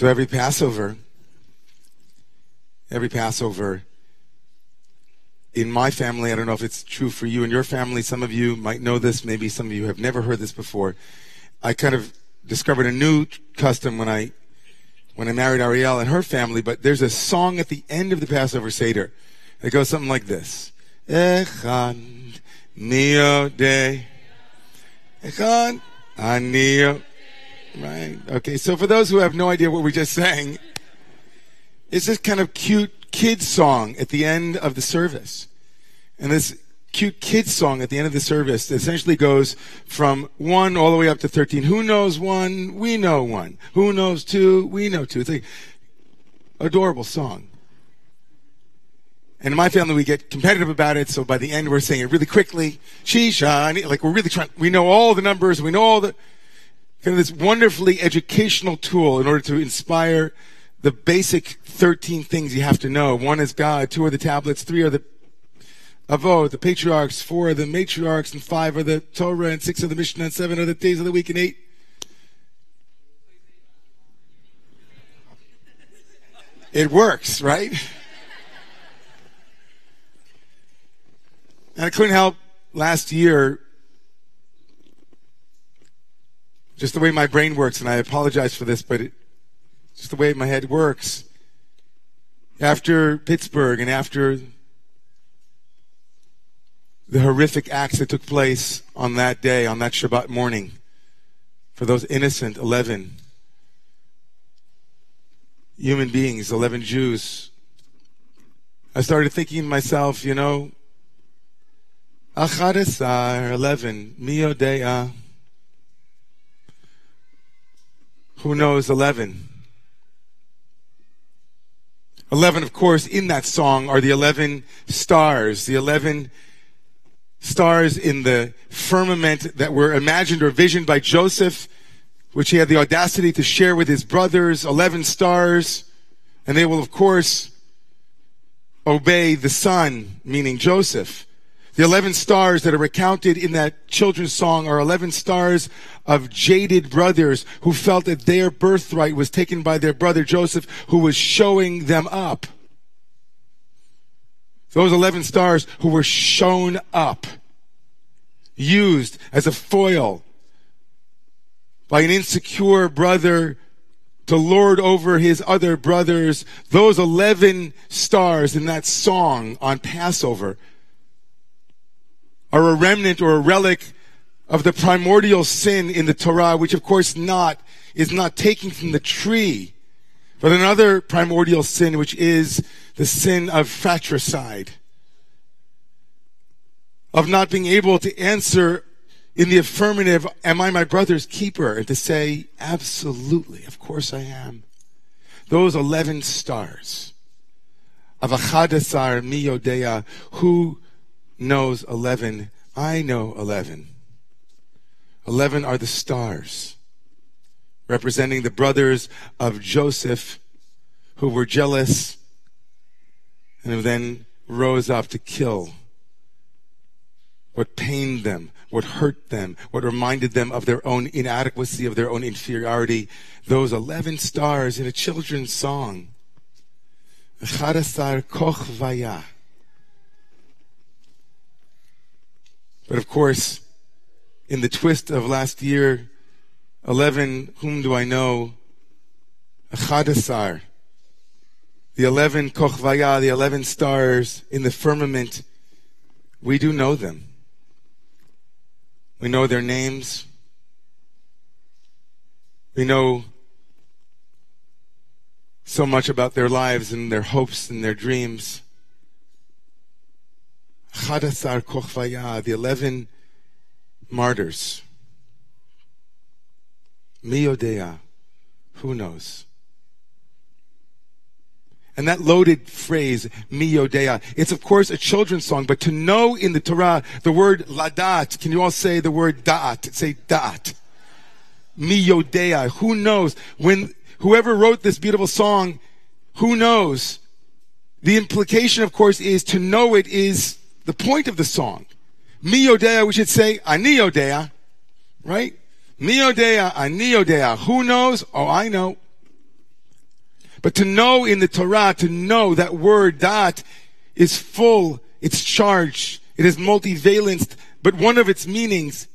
So every Passover, every Passover, in my family, I don't know if it's true for you and your family, some of you might know this, maybe some of you have never heard this before. I kind of discovered a new custom when I when I married Ariel and her family, but there's a song at the end of the Passover Seder. It goes something like this. Echad Day. Echad Anio. Right. Okay. So for those who have no idea what we just sang, it's this kind of cute kid song at the end of the service. And this cute kid song at the end of the service essentially goes from one all the way up to 13. Who knows one? We know one. Who knows two? We know two. It's like adorable song. And in my family, we get competitive about it. So by the end, we're saying it really quickly. Shisha, like we're really trying, we know all the numbers. We know all the, kind of this wonderfully educational tool in order to inspire the basic 13 things you have to know. One is God, two are the tablets, three are the Avot, the patriarchs, four are the matriarchs, and five are the Torah, and six are the Mishnah, and seven are the days of the week, and eight. It works, right? And I couldn't help last year, just the way my brain works, and I apologize for this, but it, just the way my head works. After Pittsburgh and after the horrific acts that took place on that day, on that Shabbat morning, for those innocent 11 human beings, 11 Jews, I started thinking to myself, you know, Achadesar, 11, Miodea. Who knows 11? 11, of course, in that song are the 11 stars, the 11 stars in the firmament that were imagined or visioned by Joseph, which he had the audacity to share with his brothers, 11 stars, and they will, of course, obey the son, meaning Joseph. The 11 stars that are recounted in that children's song are 11 stars of jaded brothers who felt that their birthright was taken by their brother Joseph, who was showing them up. Those 11 stars who were shown up, used as a foil by an insecure brother to lord over his other brothers. Those 11 stars in that song on Passover are a remnant or a relic of the primordial sin in the Torah, which of course not, is not taken from the tree, but another primordial sin, which is the sin of fratricide of not being able to answer in the affirmative, am I my brother's keeper? And to say, absolutely, of course I am. Those 11 stars of Achadasar Miyodea, who knows 11? I know 11. 11 are the stars representing the brothers of Joseph who were jealous and then rose up to kill what pained them, what hurt them, what reminded them of their own inadequacy, of their own inferiority. Those 11 stars in a children's song. But of course, in the twist of last year, 11, whom do I know? Achadasar. The 11 Kochvaya, the 11 stars in the firmament, we do know them. We know their names. We know so much about their lives and their hopes and their dreams. Chadasar Kochvaya, the 11 martyrs. Miodea, who knows? And that loaded phrase, miyodea, it's of course a children's song, but to know in the Torah the word ladat, can you all say the word da'at? Say da'at. Miyodea, who knows? When whoever wrote this beautiful song, who knows? The implication, of course, is to know it is the point of the song. Miyodea, we should say aniodea, right? Miyodea, aniodea. Who knows? Oh, I know. But to know in the Torah, to know that word dat is full, it's charged, it is multivalenced, but one of its meanings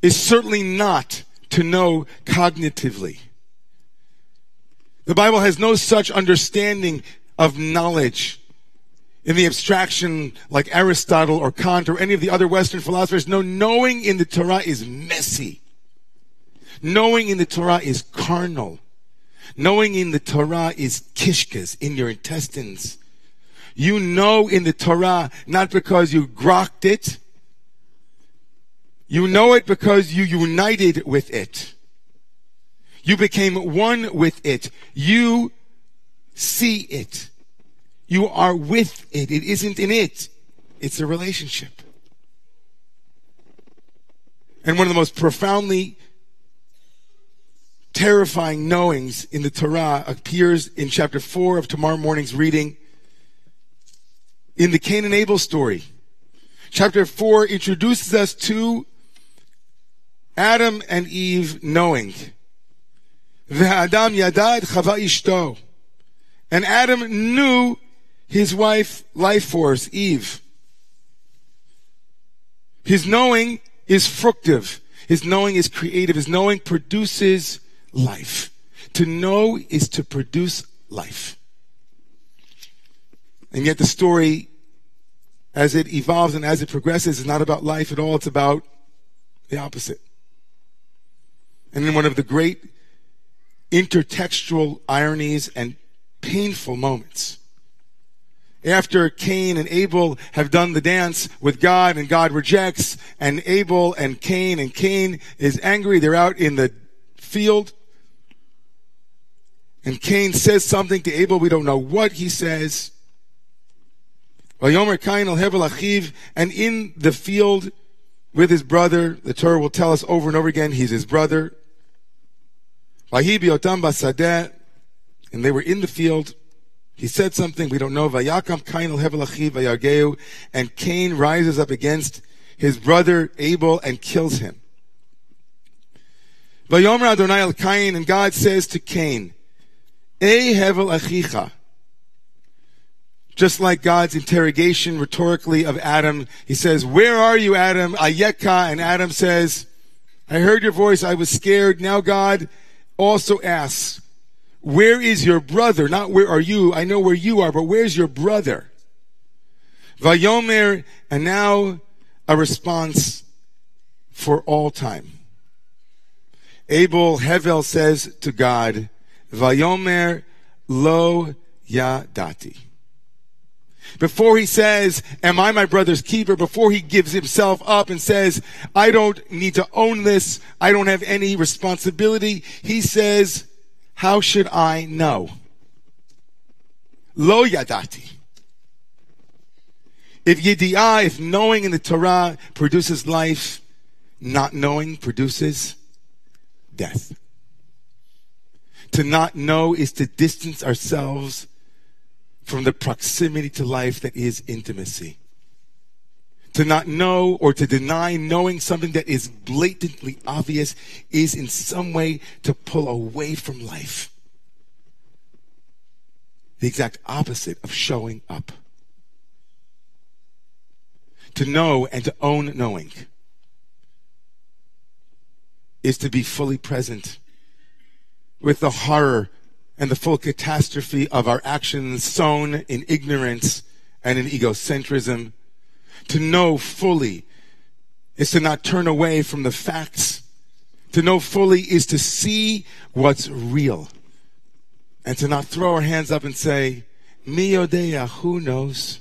is certainly not to know cognitively. The Bible has no such understanding of knowledge in the abstraction like Aristotle or Kant or any of the other Western philosophers. No, knowing in the Torah is messy. Knowing in the Torah is carnal. Knowing in the Torah is kishkas in your intestines. You know in the Torah not because you grokked it. You know it because you united with it. You became one with it. You see it. You are with it. It isn't in it. It's a relationship. And one of the most profoundly terrifying knowings in the Torah appears in chapter 4 of tomorrow morning's reading in the Cain and Abel story. Chapter 4 introduces us to Adam and Eve knowing. And Adam knew his wife, life force, Eve. His knowing is fructive. His knowing is creative. His knowing produces life. To know is to produce life. And yet the story, as it evolves and as it progresses, is not about life at all. It's about the opposite. And in one of the great intertextual ironies and painful moments, after Cain and Abel have done the dance with God and God rejects and Abel and Cain and Cain is angry. They're out in the field and Cain says something to Abel. We don't know what he says. And in the field with his brother, the Torah will tell us over and over again, he's his brother. And they were in the field. He said something we don't know. And Cain rises up against his brother Abel and kills him. And God says to Cain, hevel achicha. Just like God's interrogation rhetorically of Adam, he says, Where are you, Adam? Ayeka. And Adam says, I heard your voice. I was scared. Now God also asks, Where is your brother? Not where are you? I know where you are, but where's your brother? Vayomer. And now a response for all time. Abel Hevel says to God, Vayomer lo yadati. Before he says, am I my brother's keeper? Before he gives himself up and says, I don't need to own this. I don't have any responsibility. He says, how should I know? Lo yadati. If yedi'ah, if knowing in the Torah produces life, not knowing produces death. To not know is to distance ourselves from the proximity to life that is intimacy. To not know or to deny knowing something that is blatantly obvious is in some way to pull away from life. The exact opposite of showing up. To know and to own knowing is to be fully present with the horror and the full catastrophe of our actions sown in ignorance and in egocentrism. To know fully is to not turn away from the facts. To know fully is to see what's real. And to not throw our hands up and say, Mi odea, who knows?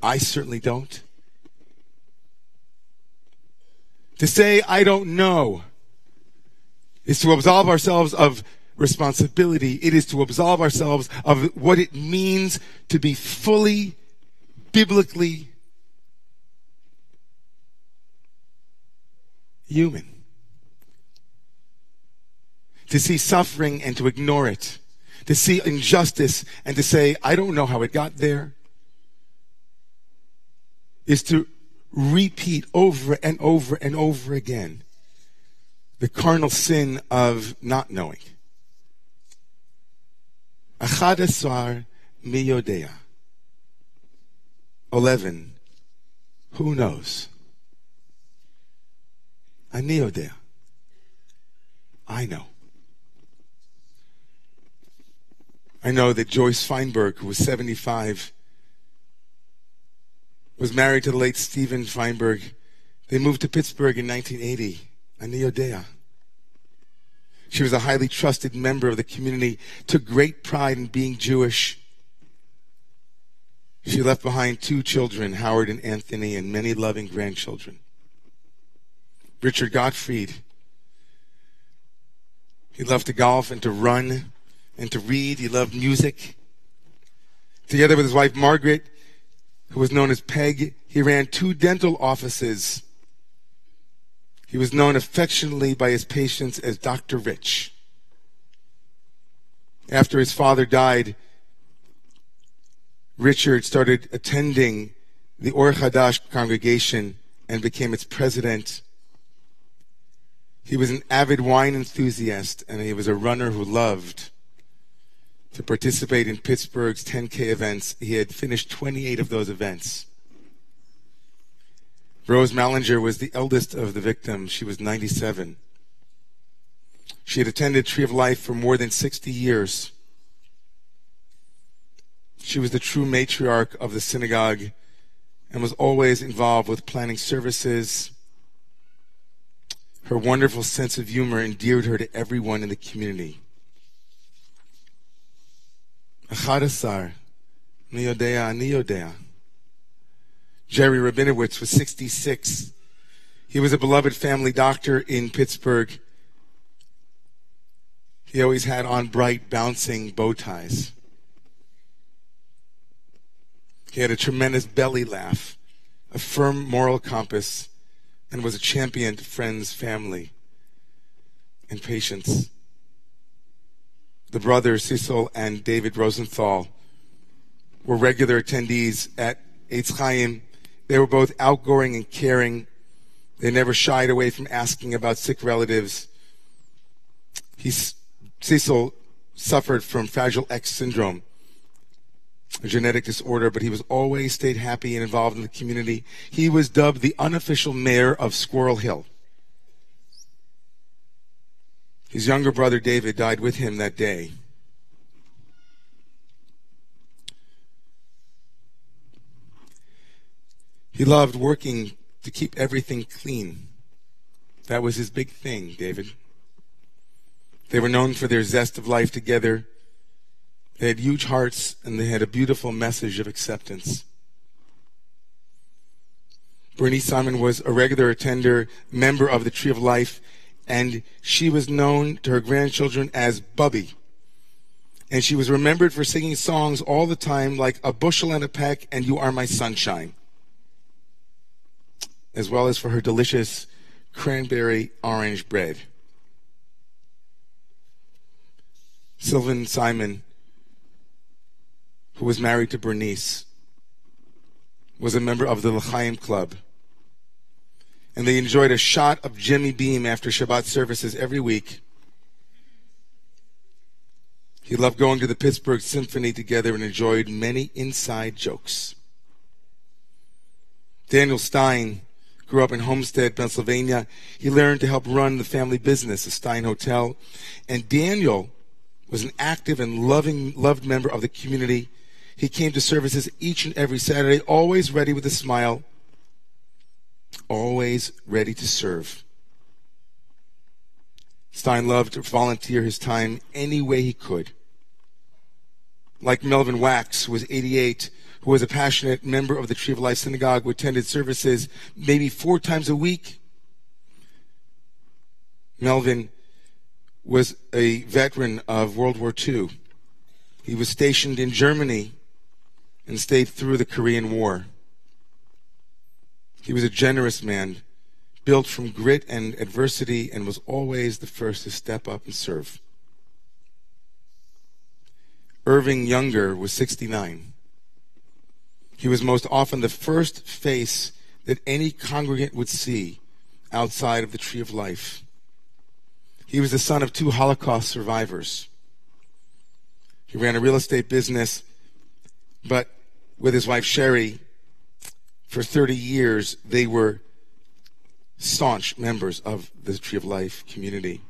I certainly don't. To say, I don't know, is to absolve ourselves of responsibility. It is to absolve ourselves of what it means to be fully biblically human. To see suffering and to ignore it. To see injustice and to say, I don't know how it got there. Is to repeat over and over and over again the carnal sin of not knowing. Achadasar miyodea. 11. Who knows? I kneel there. I know. I know that Joyce Feinberg, who was 75, was married to the late Stephen Feinberg. They moved to Pittsburgh in 1980. Aneodea. She was a highly trusted member of the community, took great pride in being Jewish. She left behind two children, Howard and Anthony, and many loving grandchildren. Richard Gottfried. He loved to golf and to run and to read. He loved music. Together with his wife Margaret, who was known as Peg, he ran two dental offices he was known affectionately by his patients as Dr. Rich. After his father died, Richard started attending the Or Hadash congregation and became its president. He was an avid wine enthusiast and he was a runner who loved to participate in Pittsburgh's 10K events. He had finished 28 of those events. Rose Mallinger was the eldest of the victims. She was 97. She had attended Tree of Life for more than 60 years. She was the true matriarch of the synagogue and was always involved with planning services. Her wonderful sense of humor endeared her to everyone in the community. Niodea, Niodea. Jerry Rabinowitz was 66. He was a beloved family doctor in Pittsburgh. He always had on bright, bouncing bow ties. He had a tremendous belly laugh, a firm moral compass, and was a champion to friends, family, and patients. The brothers Cecil and David Rosenthal were regular attendees at Eitz Chaim they were both outgoing and caring. They never shied away from asking about sick relatives. He, Cecil suffered from Fragile X syndrome, genetic disorder, but he was always stayed happy and involved in the community. He was dubbed the unofficial mayor of Squirrel Hill. His younger brother David died with him that day. He loved working to keep everything clean. That was his big thing, David. They were known for their zest of life together. They had huge hearts and they had a beautiful message of acceptance. Bernice Simon was a regular attender, member of the Tree of Life, and she was known to her grandchildren as Bubby. And she was remembered for singing songs all the time like A Bushel and a Peck and You Are My Sunshine as well as for her delicious cranberry orange bread. Sylvan Simon, who was married to Bernice, was a member of the L'chaim Club. And they enjoyed a shot of Jimmy Beam after Shabbat services every week. He loved going to the Pittsburgh Symphony together and enjoyed many inside jokes. Daniel Stein grew up in Homestead, Pennsylvania. He learned to help run the family business, the Stein Hotel. And Daniel was an active and loving, loved member of the community. He came to services each and every Saturday, always ready with a smile, always ready to serve. Stein loved to volunteer his time any way he could. Like Melvin Wax, who was 88, who was a passionate member of the Tree of Life Synagogue, who attended services maybe four times a week. Melvin was a veteran of World War II. He was stationed in Germany and stayed through the Korean War. He was a generous man, built from grit and adversity, and was always the first to step up and serve. Irving Younger was 69. He was most often the first face that any congregant would see outside of the tree of life. He was the son of two Holocaust survivors. He ran a real estate business, but with his wife Sherry, for 30 years, they were staunch members of the Tree of Life community.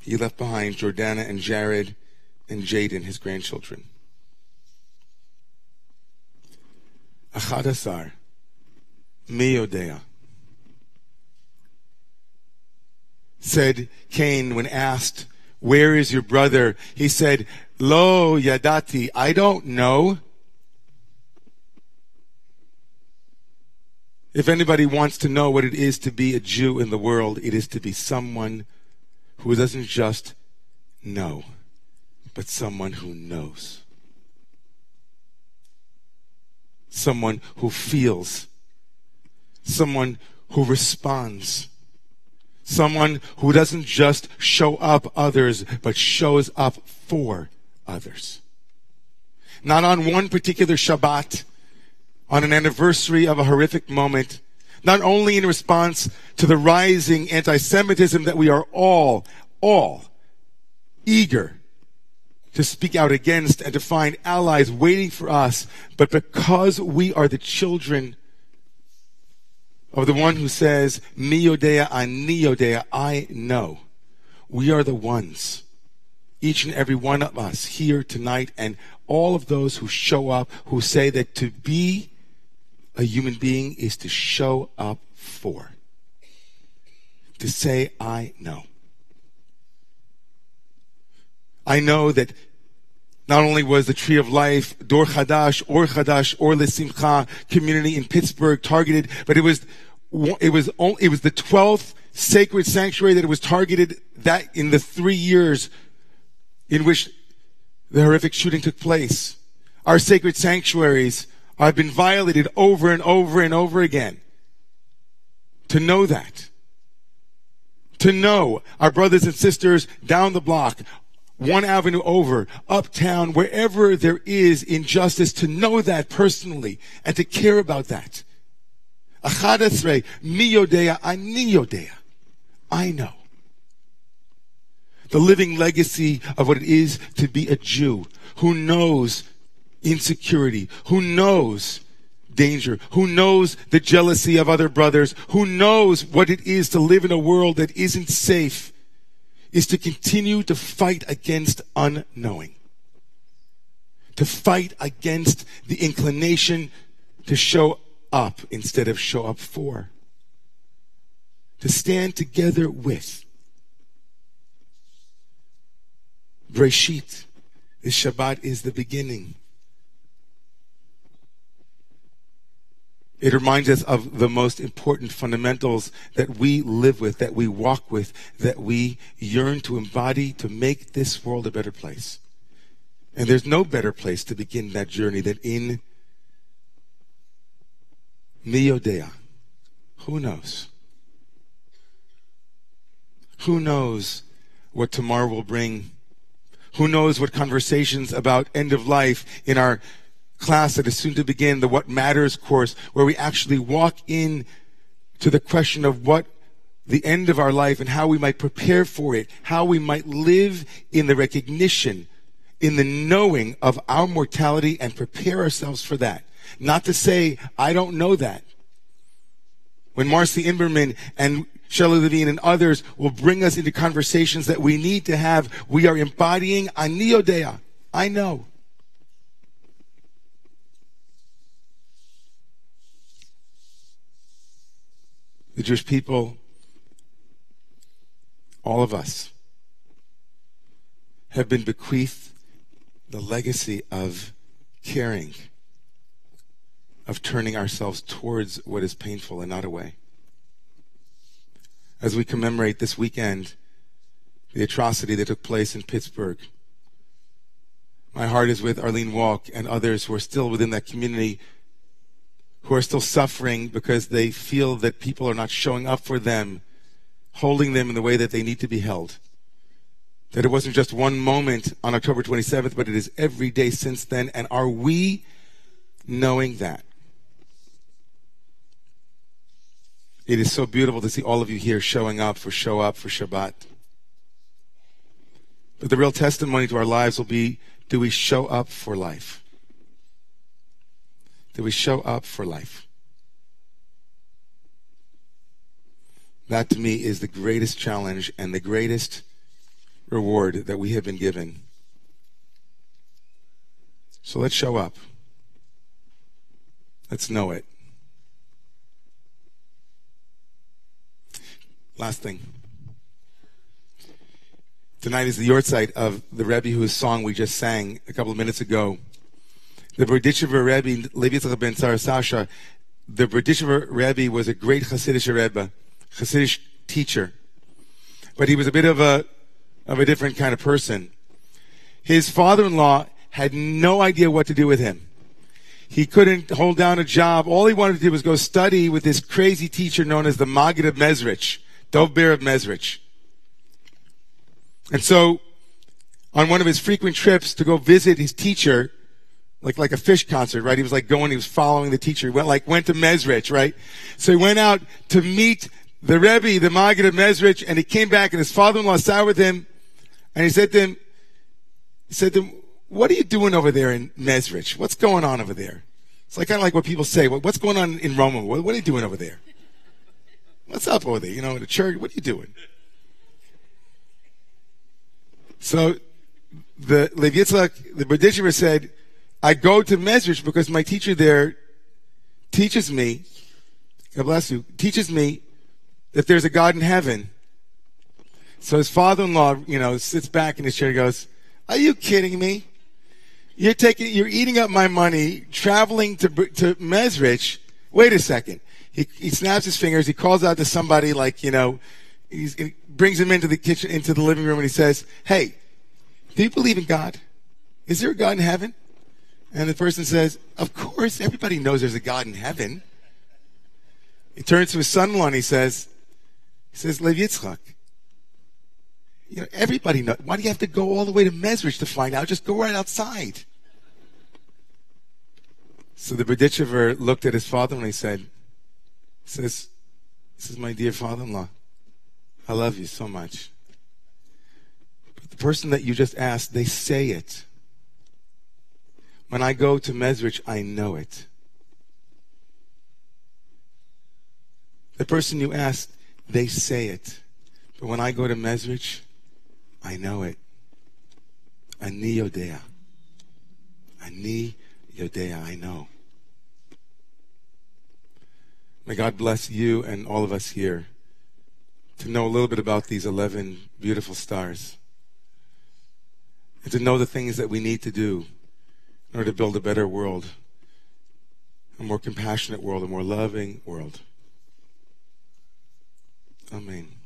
He left behind Jordana and Jared and Jaden, his grandchildren. Achadasar, Miodea, said Cain when asked, Where is your brother? He said, Lo Yadati, I don't know. If anybody wants to know what it is to be a Jew in the world, it is to be someone who doesn't just know, but someone who knows. Someone who feels. Someone who responds. Someone who doesn't just show up others, but shows up for others. Not on one particular Shabbat, on an anniversary of a horrific moment, not only in response to the rising anti-Semitism that we are all, all eager to speak out against and to find allies waiting for us, but because we are the children of the one who says, Mi yodea ani yodea, I know. We are the ones, each and every one of us here tonight, and all of those who show up, who say that to be a human being is to show up for. To say, I know. I know that not only was the Tree of Life, Dor Chadash, Or Chadash, Or Lesimcha community in Pittsburgh targeted, but it was, it was, only, it was the 12th sacred sanctuary that it was targeted that in the three years in which the horrific shooting took place. Our sacred sanctuaries I've been violated over and over and over again. To know that. To know our brothers and sisters down the block, one avenue over, uptown, wherever there is injustice, to know that personally and to care about that. Achadasre, miyodea, aniyodea. I know. The living legacy of what it is to be a Jew who knows insecurity, who knows danger, who knows the jealousy of other brothers, who knows what it is to live in a world that isn't safe, is to continue to fight against unknowing. To fight against the inclination to show up instead of show up for. To stand together with. Breshit. This Shabbat is the beginning It reminds us of the most important fundamentals that we live with, that we walk with, that we yearn to embody to make this world a better place. And there's no better place to begin that journey than in Miodea. Who knows? Who knows what tomorrow will bring? Who knows what conversations about end of life in our class that is soon to begin, the What Matters course, where we actually walk in to the question of what the end of our life and how we might prepare for it, how we might live in the recognition, in the knowing of our mortality and prepare ourselves for that. Not to say, I don't know that. When Marcy Imberman and Shelley Levine and others will bring us into conversations that we need to have, we are embodying aniodea. I know. The Jewish people, all of us, have been bequeathed the legacy of caring, of turning ourselves towards what is painful and not away. As we commemorate this weekend the atrocity that took place in Pittsburgh, my heart is with Arlene Walk and others who are still within that community who are still suffering because they feel that people are not showing up for them, holding them in the way that they need to be held. That it wasn't just one moment on October 27th, but it is every day since then. And are we knowing that? It is so beautiful to see all of you here showing up for Show Up for Shabbat. But the real testimony to our lives will be do we show up for life? Do we show up for life? That to me is the greatest challenge and the greatest reward that we have been given. So let's show up. Let's know it. Last thing. Tonight is the yahrzeit of the Rebbe whose song we just sang a couple of minutes ago. The Berditchever Rebbe, Levi Yitzchak ben Tzara Sasha, the Berditchever Rebbe was a great Hasidic Rebbe, Hasidic teacher. But he was a bit of a, of a different kind of person. His father-in-law had no idea what to do with him. He couldn't hold down a job. All he wanted to do was go study with this crazy teacher known as the Maggid of Mezrich, Dov Ber of Mezrich. And so, on one of his frequent trips to go visit his teacher, like like a Phish concert, right? He was like going, he was following the teacher. He went like went to Mezrich, right? So he went out to meet the Rebbe, the Maggid of Mezrich, and he came back, and his father-in-law sat with him, and he said to him, he said to him, "What are you doing over there in Mezrich? What's going on over there?" It's like kind of like what people say. What's going on in Roma? What, what are you doing over there? What's up over there? You know, in the church. What are you doing? So the Lev Yitzchak, the Berditchever said, I go to Mezrich because my teacher there teaches me, God bless you, teaches me that there's a God in heaven. So his father-in-law, you know, sits back in his chair and goes, are you kidding me? You're taking, you're eating up my money, traveling to, to Mezrich. Wait a second. He, he snaps his fingers. He calls out to somebody like, you know, he brings him into the kitchen, into the living room, and he says, "Hey, do you believe in God? Is there a God in heaven?" And the person says, "Of course, everybody knows there's a God in heaven." He turns to his son-in-law and he says, "He says, Lev Yitzchak, you know, everybody knows. Why do you have to go all the way to Mezrich to find out? Just go right outside." So the Berditchever looked at his father and he said, says, this is my dear father-in-law. I love you so much. But the person that you just asked, they say it. When I go to Mezrich, I know it. The person you asked, they say it. But when I go to Mezrich, I know it. Ani Yodea. Ani Yodea, I know. May God bless you and all of us here to know a little bit about these 11 beautiful stars and to know the things that we need to do in order to build a better world, a more compassionate world, a more loving world. Amen.